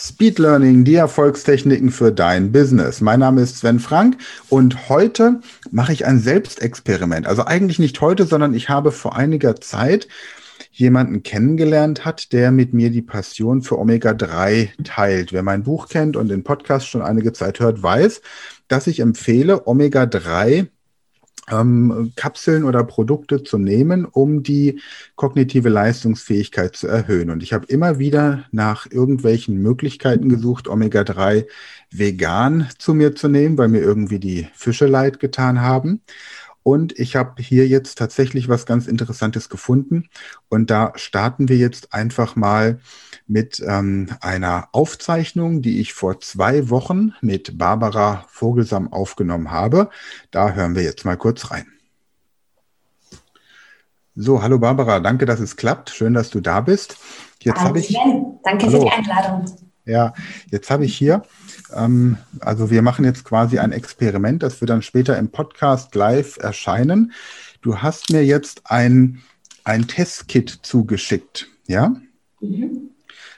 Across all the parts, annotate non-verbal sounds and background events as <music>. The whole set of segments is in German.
Speed Learning, die Erfolgstechniken für dein Business. Mein Name ist Sven Frank und heute mache ich ein Selbstexperiment. Also eigentlich nicht heute, sondern ich habe vor einiger Zeit jemanden kennengelernt hat, der mit mir die Passion für Omega-3 teilt. Wer mein Buch kennt und den Podcast schon einige Zeit hört, weiß, dass ich empfehle, Omega-3 ähm, Kapseln oder Produkte zu nehmen, um die kognitive Leistungsfähigkeit zu erhöhen. Und ich habe immer wieder nach irgendwelchen Möglichkeiten gesucht, Omega-3 vegan zu mir zu nehmen, weil mir irgendwie die Fische leid getan haben. Und ich habe hier jetzt tatsächlich was ganz Interessantes gefunden. Und da starten wir jetzt einfach mal mit ähm, einer Aufzeichnung, die ich vor zwei Wochen mit Barbara Vogelsam aufgenommen habe. Da hören wir jetzt mal kurz rein. So, hallo Barbara, danke, dass es klappt. Schön, dass du da bist. Jetzt habe ich. Danke hallo. für die Einladung. Ja, jetzt habe ich hier ähm, also wir machen jetzt quasi ein Experiment, das wird dann später im Podcast live erscheinen. Du hast mir jetzt ein, ein Testkit zugeschickt, ja? Mhm.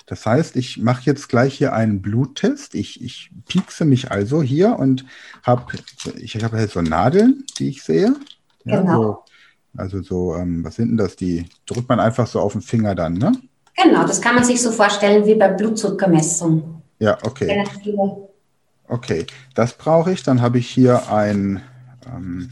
Das heißt, ich mache jetzt gleich hier einen Bluttest. Ich, ich piekse mich also hier und habe, ich habe halt so Nadeln, die ich sehe. Ja, genau. So, also so, ähm, was sind denn das? Die drückt man einfach so auf den Finger dann, ne? Genau, das kann man sich so vorstellen wie bei Blutzuckermessung. Ja, okay. Okay, das brauche ich. Dann habe ich hier ein, ähm,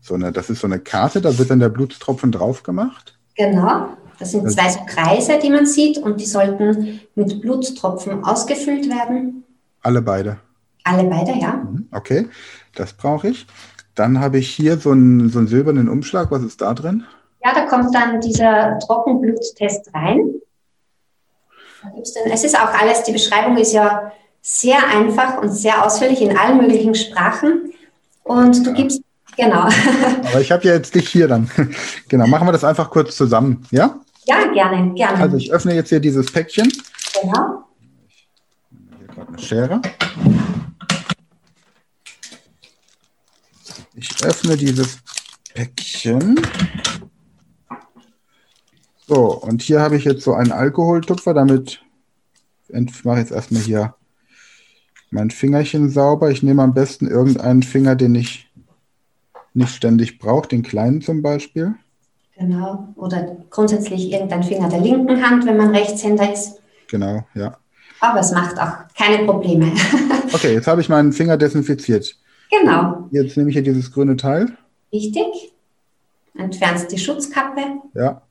so eine, das ist so eine Karte, da wird dann der Blutstropfen drauf gemacht. Genau, das sind zwei so Kreise, die man sieht und die sollten mit Blutstropfen ausgefüllt werden. Alle beide. Alle beide, ja. Mhm, okay, das brauche ich. Dann habe ich hier so einen, so einen silbernen Umschlag. Was ist da drin? Ja, da kommt dann dieser Trockenbluttest rein. Es ist auch alles, die Beschreibung ist ja sehr einfach und sehr ausführlich in allen möglichen Sprachen. Und du ja. gibst, genau. <laughs> Aber ich habe ja jetzt dich hier dann. <laughs> Genau, machen wir das einfach kurz zusammen, ja? Ja, gerne, gerne. Also ich öffne jetzt hier dieses Päckchen. Genau. Hier gerade eine Schere. Ich öffne dieses Päckchen. So, und hier habe ich jetzt so einen Alkoholtupfer, damit mache ich jetzt erstmal hier mein Fingerchen sauber. Ich nehme am besten irgendeinen Finger, den ich nicht ständig brauche, den kleinen zum Beispiel. Genau. Oder grundsätzlich irgendein Finger der linken Hand, wenn man Rechtshänder ist. Genau, ja. Aber es macht auch keine Probleme. <laughs> okay, jetzt habe ich meinen Finger desinfiziert. Genau. Jetzt nehme ich hier dieses grüne Teil. Richtig. Entfernst die Schutzkappe. Ja.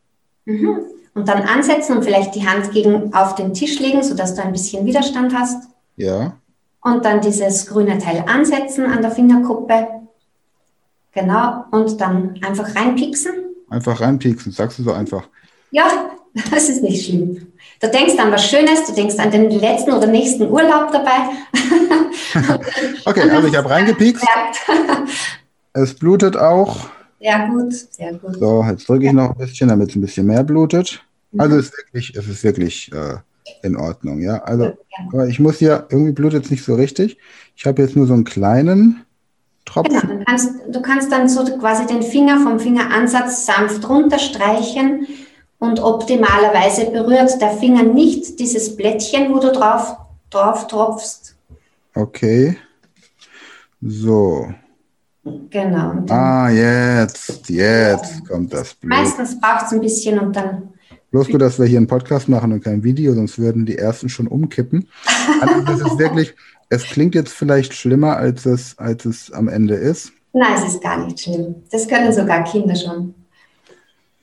Mhm. Und dann ansetzen und vielleicht die Hand gegen auf den Tisch legen, sodass du ein bisschen Widerstand hast. Ja. Und dann dieses grüne Teil ansetzen an der Fingerkuppe. Genau. Und dann einfach reinpieksen. Einfach reinpieksen, sagst du so einfach. Ja, <laughs> das ist nicht schlimm. Du denkst an was Schönes, du denkst an den letzten oder nächsten Urlaub dabei. <laughs> okay, also ich habe <laughs> reingepiekst. es blutet auch. Ja, gut, sehr gut. So, jetzt drücke ich noch ein bisschen, damit es ein bisschen mehr blutet. Also mhm. es ist wirklich, es ist wirklich äh, in Ordnung, ja. Also aber ich muss hier, irgendwie blutet es nicht so richtig. Ich habe jetzt nur so einen kleinen Tropfen. Genau, du kannst, du kannst dann so quasi den Finger vom Fingeransatz sanft runterstreichen und optimalerweise berührt der Finger nicht dieses Blättchen, wo du drauf, drauf tropfst. Okay. So. Genau. Ah, jetzt, jetzt kommt das Blut. Meistens braucht es ein bisschen und dann. Bloß gut, dass wir hier einen Podcast machen und kein Video, sonst würden die ersten schon umkippen. <laughs> Also das ist wirklich, es klingt jetzt vielleicht schlimmer, als es, als es am Ende ist. Nein, es ist gar nicht schlimm. Das können sogar Kinder schon.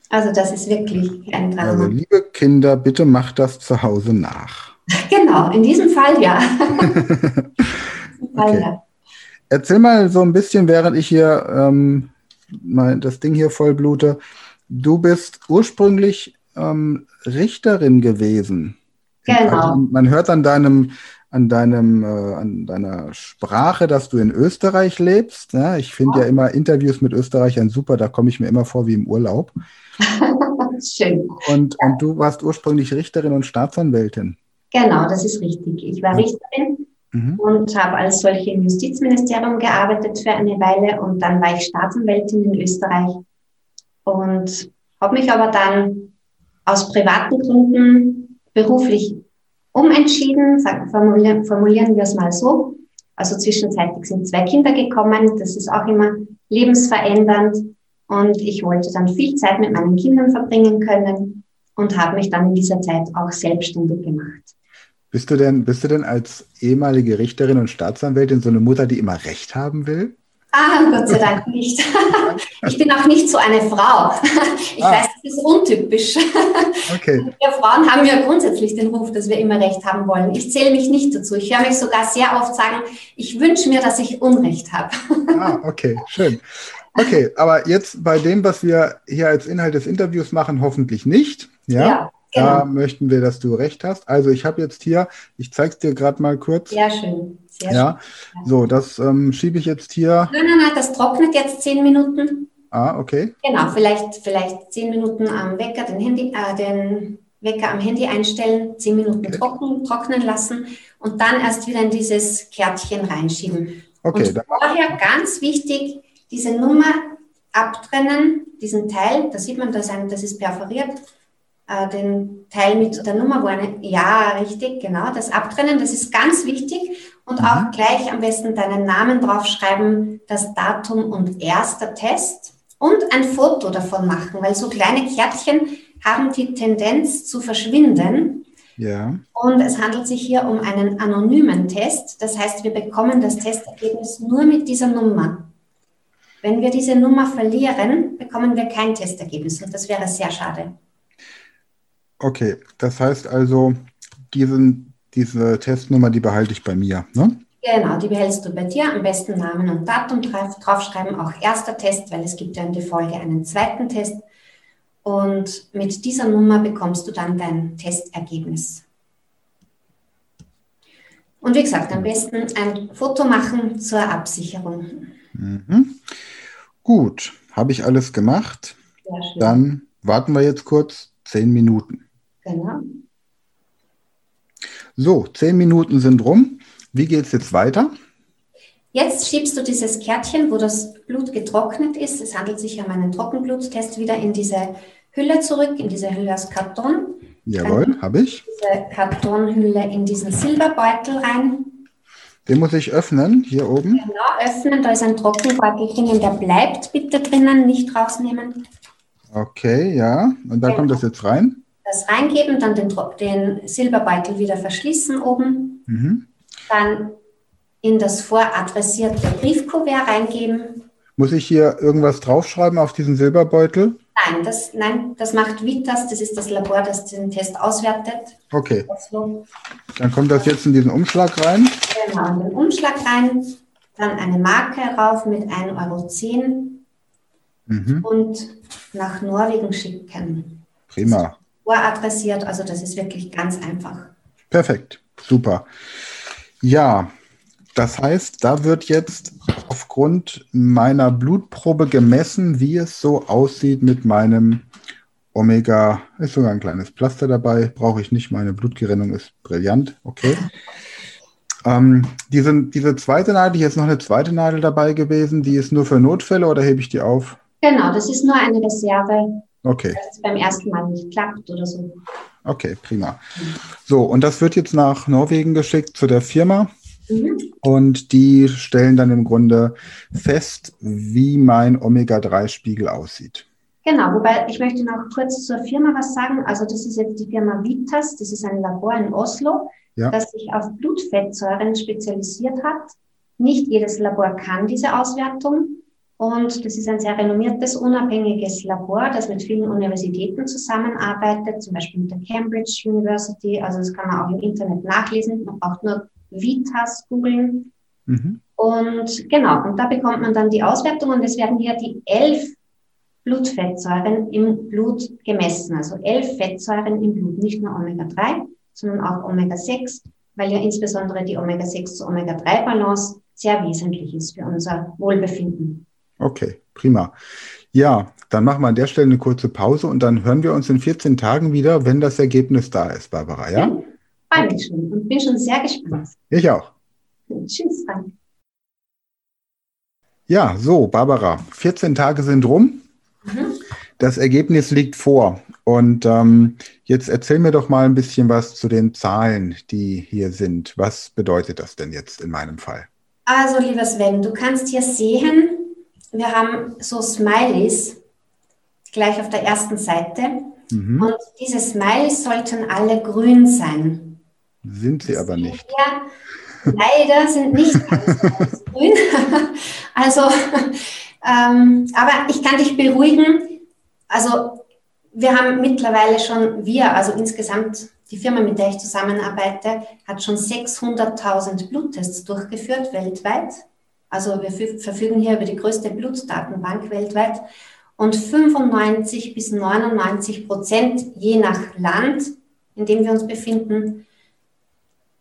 Also das ist wirklich ein Drama. Also liebe Kinder, bitte macht das zu Hause nach. <laughs> Genau, in diesem Fall ja. in diesem Fall okay. ja. Erzähl mal so ein bisschen, während ich hier ähm, mal das Ding hier vollblute. Du bist ursprünglich ähm, Richterin gewesen. Genau. Also man hört an deinem, an deinem, äh, an deiner Sprache, dass du in Österreich lebst. Ja, ich finde oh. ja immer Interviews mit Österreichern super, da komme ich mir immer vor wie im Urlaub. <laughs> Schön. Und, und du warst ursprünglich Richterin und Staatsanwältin. Genau, das ist richtig. Ich war Richterin mhm. und habe als solche im Justizministerium gearbeitet für eine Weile und dann war ich Staatsanwältin in Österreich und habe mich aber dann aus privaten Gründen beruflich umentschieden, formulieren, wir es mal so. Also zwischenzeitlich sind zwei Kinder gekommen. Das ist auch immer lebensverändernd. Und ich wollte dann viel Zeit mit meinen Kindern verbringen können und habe mich dann in dieser Zeit auch selbstständig gemacht. Bist du denn, bist du denn als ehemalige Richterin und Staatsanwältin so eine Mutter, die immer Recht haben will? Ah, Gott sei Dank nicht. <laughs> Ich bin auch nicht so eine Frau. Ich ah. weiß, das ist untypisch. Okay. Wir Frauen haben ja grundsätzlich den Ruf, dass wir immer Recht haben wollen. Ich zähle mich nicht dazu. Ich höre mich sogar sehr oft sagen, ich wünsche mir, dass ich Unrecht habe. <laughs> Ah, okay, schön. Okay, aber jetzt bei dem, was wir hier als Inhalt des Interviews machen, hoffentlich nicht. Ja. ja genau. Da möchten wir, dass du recht hast. Also ich habe jetzt hier, ich zeige es dir gerade mal kurz. Sehr schön. Sehr ja, schön. so, das ähm, schiebe ich jetzt hier. Nein, nein, nein, das trocknet jetzt zehn Minuten. Ah, okay. Genau, vielleicht, vielleicht zehn Minuten am Wecker, den, Handy, äh, den Wecker am Handy einstellen, zehn Minuten okay. trocken, trocknen lassen und dann erst wieder in dieses Kärtchen reinschieben. Okay. Und vorher ganz wichtig, diese Nummer abtrennen, diesen Teil, da sieht man, das, das ist perforiert, äh, den Teil mit der Nummer, wo eine, ja, richtig, genau, das abtrennen, das ist ganz wichtig und mhm. auch gleich am besten deinen Namen draufschreiben, das Datum und erster Test und ein Foto davon machen, weil so kleine Kärtchen haben die Tendenz zu verschwinden. Ja. Und es handelt sich hier um einen anonymen Test. Das heißt, wir bekommen das Testergebnis nur mit dieser Nummer. Wenn wir diese Nummer verlieren, bekommen wir kein Testergebnis und das wäre sehr schade. Okay, das heißt also, diesen, diese Testnummer, die behalte ich bei mir, ne? Genau, die behältst du bei dir. Am besten Namen und Datum draufschreiben, auch erster Test, weil es gibt ja in der Folge einen zweiten Test. Und mit dieser Nummer bekommst du dann dein Testergebnis. Und wie gesagt, am besten ein Foto machen zur Absicherung. Mhm. Gut, habe ich alles gemacht. Dann warten wir jetzt kurz zehn Minuten. Genau. So, zehn Minuten sind rum. Wie geht es jetzt weiter? Jetzt schiebst du dieses Kärtchen, wo das Blut getrocknet ist, es handelt sich um einen Trockenbluttest, wieder in diese Hülle zurück, in diese Hülle aus Karton. Jawohl, habe ich. Diese Kartonhülle in diesen Silberbeutel rein. Den muss ich öffnen, hier oben. Genau, öffnen, da ist ein Trockenbeutel drinnen, der bleibt bitte drinnen, nicht rausnehmen. Okay, ja, und da genau. kommt das jetzt rein. Das reingeben, dann den, den Silberbeutel wieder verschließen oben. Mhm dann in das voradressierte Briefkuvert reingeben. Muss ich hier irgendwas draufschreiben auf diesen Silberbeutel? Nein, das, nein, das macht Vitas, das ist das Labor, das den Test auswertet. Okay. Dann kommt das jetzt in diesen Umschlag rein. Genau, in den Umschlag rein. Dann eine Marke rauf mit 1,10 Euro mhm. und nach Norwegen schicken. Prima. Voradressiert, also das ist wirklich ganz einfach. Perfekt, super. Ja, das heißt, da wird jetzt aufgrund meiner Blutprobe gemessen, wie es so aussieht mit meinem Omega. Ist sogar ein kleines Pflaster dabei, brauche ich nicht. Meine Blutgerinnung ist brillant. Okay. Ähm, diese, diese zweite Nadel, hier ist noch eine zweite Nadel dabei gewesen, die ist nur für Notfälle oder hebe ich die auf? Genau, das ist nur eine Reserve. Okay. Dass es beim ersten Mal nicht klappt oder so. Okay, prima. So, und das wird jetzt nach Norwegen geschickt zu der Firma. Mhm. Und die stellen dann im Grunde fest, wie mein Omega-3-Spiegel aussieht. Genau, wobei ich möchte noch kurz zur Firma was sagen. Also das ist jetzt die Firma Vitas, das ist ein Labor in Oslo, ja. das sich auf Blutfettsäuren spezialisiert hat. Nicht jedes Labor kann diese Auswertung. Und das ist ein sehr renommiertes, unabhängiges Labor, das mit vielen Universitäten zusammenarbeitet, zum Beispiel mit der Cambridge University. Also das kann man auch im Internet nachlesen. Man braucht nur Vitas googeln. Mhm. Und genau, und da bekommt man dann die Auswertung und es werden hier die elf Blutfettsäuren im Blut gemessen. Also elf Fettsäuren im Blut, nicht nur Omega-3, sondern auch Omega-6, weil ja insbesondere die Omega-6 zu Omega-3-Balance sehr wesentlich ist für unser Wohlbefinden. Okay, prima. Ja, dann machen wir an der Stelle eine kurze Pause und dann hören wir uns in 14 Tagen wieder, wenn das Ergebnis da ist, Barbara, ja? ja freue mich schon und bin schon sehr gespannt. Ich auch. Tschüss, Frank. Ja, so, Barbara, 14 Tage sind rum. Mhm. Das Ergebnis liegt vor. Und ähm, jetzt erzähl mir doch mal ein bisschen was zu den Zahlen, die hier sind. Was bedeutet das denn jetzt in meinem Fall? Also, lieber Sven, du kannst hier sehen, wir haben so Smileys gleich auf der ersten Seite. Mhm. Und diese Smileys sollten alle grün sein. Sind sie aber nicht. Ja, leider sind nicht alles <laughs> grün. <laughs> also, ähm, aber ich kann dich beruhigen. Also, wir haben mittlerweile schon, wir, also insgesamt die Firma, mit der ich zusammenarbeite, hat schon 600.000 Bluttests durchgeführt weltweit. Also wir verfügen hier über die größte Blutdatenbank weltweit. Und 95 bis 99 Prozent, je nach Land, in dem wir uns befinden,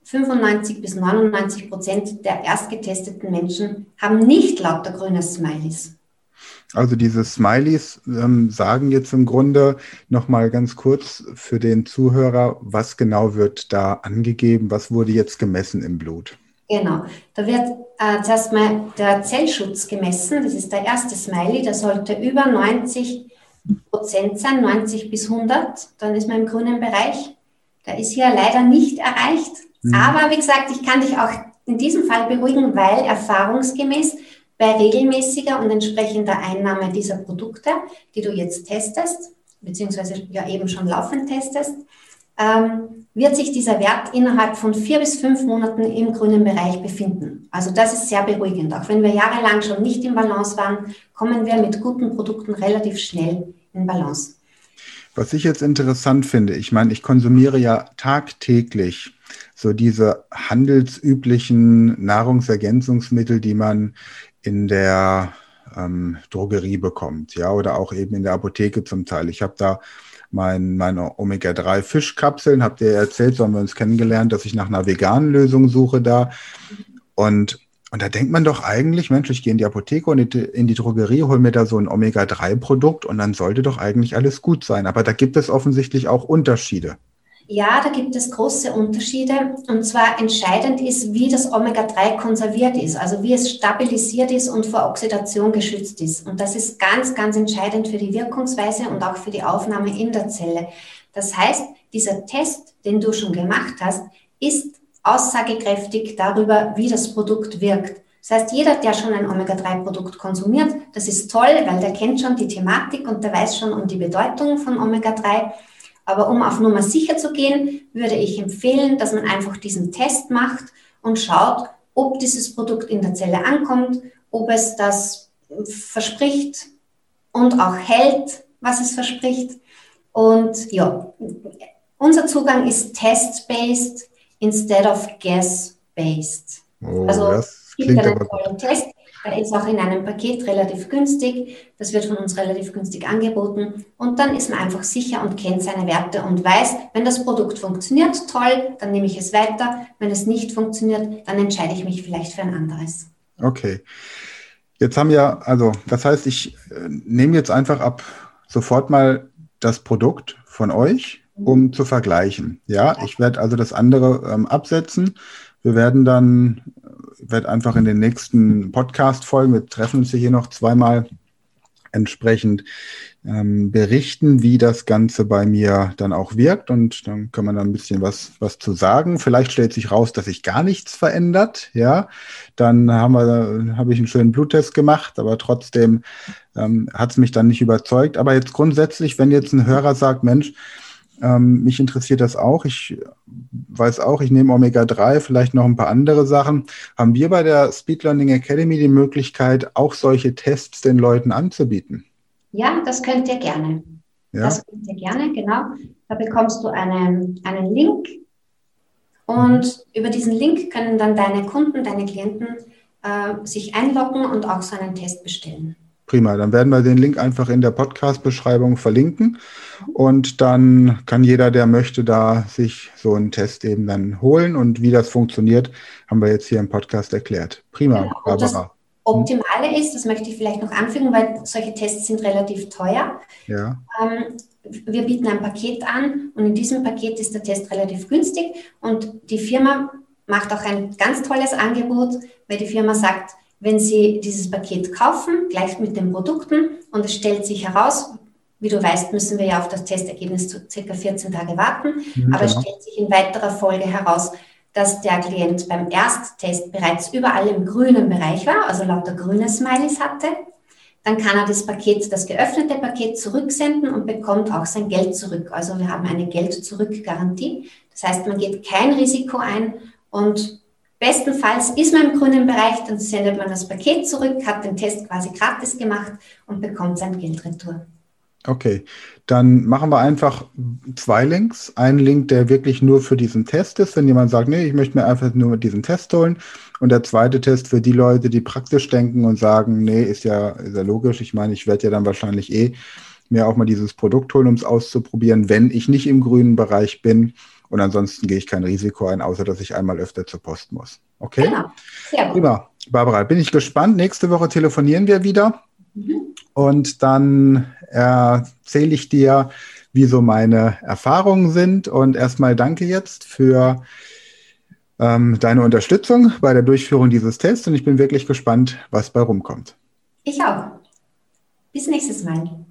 95 bis 99 Prozent der erstgetesteten Menschen haben nicht lauter grüne Smileys. Also diese Smileys ähm, sagen jetzt im Grunde noch mal ganz kurz für den Zuhörer, was genau wird da angegeben, was wurde jetzt gemessen im Blut? Genau, da wird äh, zuerst mal der Zellschutz gemessen, das ist der erste Smiley, der sollte über 90 Prozent sein, 90 bis 100, dann ist man im grünen Bereich. Der ist hier leider nicht erreicht, mhm. aber wie gesagt, ich kann dich auch in diesem Fall beruhigen, weil erfahrungsgemäß bei regelmäßiger und entsprechender Einnahme dieser Produkte, die du jetzt testest, beziehungsweise ja eben schon laufend testest, ähm, wird sich dieser Wert innerhalb von vier bis fünf Monaten im grünen Bereich befinden. Also das ist sehr beruhigend. Auch wenn wir jahrelang schon nicht im Balance waren, kommen wir mit guten Produkten relativ schnell in Balance. Was ich jetzt interessant finde, ich meine, ich konsumiere ja tagtäglich so diese handelsüblichen Nahrungsergänzungsmittel, die man in der ähm, Drogerie bekommt, ja, oder auch eben in der Apotheke zum Teil. Ich habe da mein, meine Omega-3-Fischkapseln, habt ihr erzählt, so haben wir uns kennengelernt, dass ich nach einer veganen Lösung suche da. Und, und da denkt man doch eigentlich, Mensch, ich gehe in die Apotheke und in die Drogerie, hole mir da so ein Omega-3-Produkt und dann sollte doch eigentlich alles gut sein. Aber da gibt es offensichtlich auch Unterschiede. Ja, da gibt es große Unterschiede. Und zwar entscheidend ist, wie das Omega-3 konserviert ist, also wie es stabilisiert ist und vor Oxidation geschützt ist. Und das ist ganz, ganz entscheidend für die Wirkungsweise und auch für die Aufnahme in der Zelle. Das heißt, dieser Test, den du schon gemacht hast, ist aussagekräftig darüber, wie das Produkt wirkt. Das heißt, jeder, der schon ein Omega-3-Produkt konsumiert, das ist toll, weil der kennt schon die Thematik und der weiß schon um die Bedeutung von Omega-3. Aber um auf Nummer sicher zu gehen, würde ich empfehlen, dass man einfach diesen Test macht und schaut, ob dieses Produkt in der Zelle ankommt, ob es das verspricht und auch hält, was es verspricht. Und ja, unser Zugang ist test-based instead of guess-based. Oh, also das klingt aber gut. Test, er ist auch in einem Paket relativ günstig. Das wird von uns relativ günstig angeboten. Und dann ist man einfach sicher und kennt seine Werte und weiß, wenn das Produkt funktioniert, toll, dann nehme ich es weiter. Wenn es nicht funktioniert, dann entscheide ich mich vielleicht für ein anderes. Okay. Jetzt haben wir, also das heißt, ich äh, nehme jetzt einfach ab sofort mal das Produkt von euch, um mhm. zu vergleichen. Ja, ich werde also das andere ähm, absetzen. Wir werden dann werde einfach in den nächsten Podcast-Folgen, wir treffen uns hier noch zweimal, entsprechend ähm, berichten, wie das Ganze bei mir dann auch wirkt. Und dann kann man da ein bisschen was, was zu sagen. Vielleicht stellt sich raus, dass sich gar nichts verändert. Ja, dann haben wir, habe ich einen schönen Bluttest gemacht, aber trotzdem ähm, hat es mich dann nicht überzeugt. Aber jetzt grundsätzlich, wenn jetzt ein Hörer sagt, Mensch, ähm, mich interessiert das auch. Ich weiß auch, ich nehme Omega-3, vielleicht noch ein paar andere Sachen. Haben wir bei der Speed Learning Academy die Möglichkeit, auch solche Tests den Leuten anzubieten? Ja, das könnt ihr gerne. Ja? Das könnt ihr gerne, genau. Da bekommst du einen, einen Link und mhm. über diesen Link können dann deine Kunden, deine Klienten äh, sich einloggen und auch so einen Test bestellen. Prima, dann werden wir den Link einfach in der Podcast-Beschreibung verlinken und dann kann jeder, der möchte, da sich so einen Test eben dann holen und wie das funktioniert, haben wir jetzt hier im Podcast erklärt. Prima, genau. Barbara. Das Optimale ist, das möchte ich vielleicht noch anfügen, weil solche Tests sind relativ teuer. Ja. Ähm, wir bieten ein Paket an und in diesem Paket ist der Test relativ günstig und die Firma macht auch ein ganz tolles Angebot, weil die Firma sagt, wenn Sie dieses Paket kaufen, gleich mit den Produkten, und es stellt sich heraus, Wie du weißt, müssen wir ja auf das Testergebnis zu circa 14 Tage warten. Mhm, Aber genau. es stellt sich in weiterer Folge heraus, dass der Klient beim Ersttest bereits überall im grünen Bereich war, also lauter grüne Smileys hatte. Dann kann er das Paket, das geöffnete Paket zurücksenden und bekommt auch sein Geld zurück. Also wir haben eine Geld-Zurück-Garantie. Das heißt, man geht kein Risiko ein und bestenfalls ist man im grünen Bereich, dann sendet man das Paket zurück, hat den Test quasi gratis gemacht und bekommt sein Geld retour. Okay, dann machen wir einfach zwei Links. Ein Link, der wirklich nur für diesen Test ist, wenn jemand sagt, nee, ich möchte mir einfach nur diesen Test holen. Und der zweite Test für die Leute, die praktisch denken und sagen, nee, ist ja, ist ja logisch. Ich meine, ich werde ja dann wahrscheinlich eh mir auch mal dieses Produkt holen, um es auszuprobieren, wenn ich nicht im grünen Bereich bin. Und ansonsten gehe ich kein Risiko ein, außer dass ich einmal öfter zur Post muss. Okay? Genau. Sehr gut. Prima. Barbara, bin ich gespannt. Nächste Woche telefonieren wir wieder. Mhm. Und dann erzähle ich dir, wie so meine Erfahrungen sind. Und erstmal danke jetzt für ähm, deine Unterstützung bei der Durchführung dieses Tests. Und ich bin wirklich gespannt, was bei rumkommt. Ich auch. Bis nächstes Mal.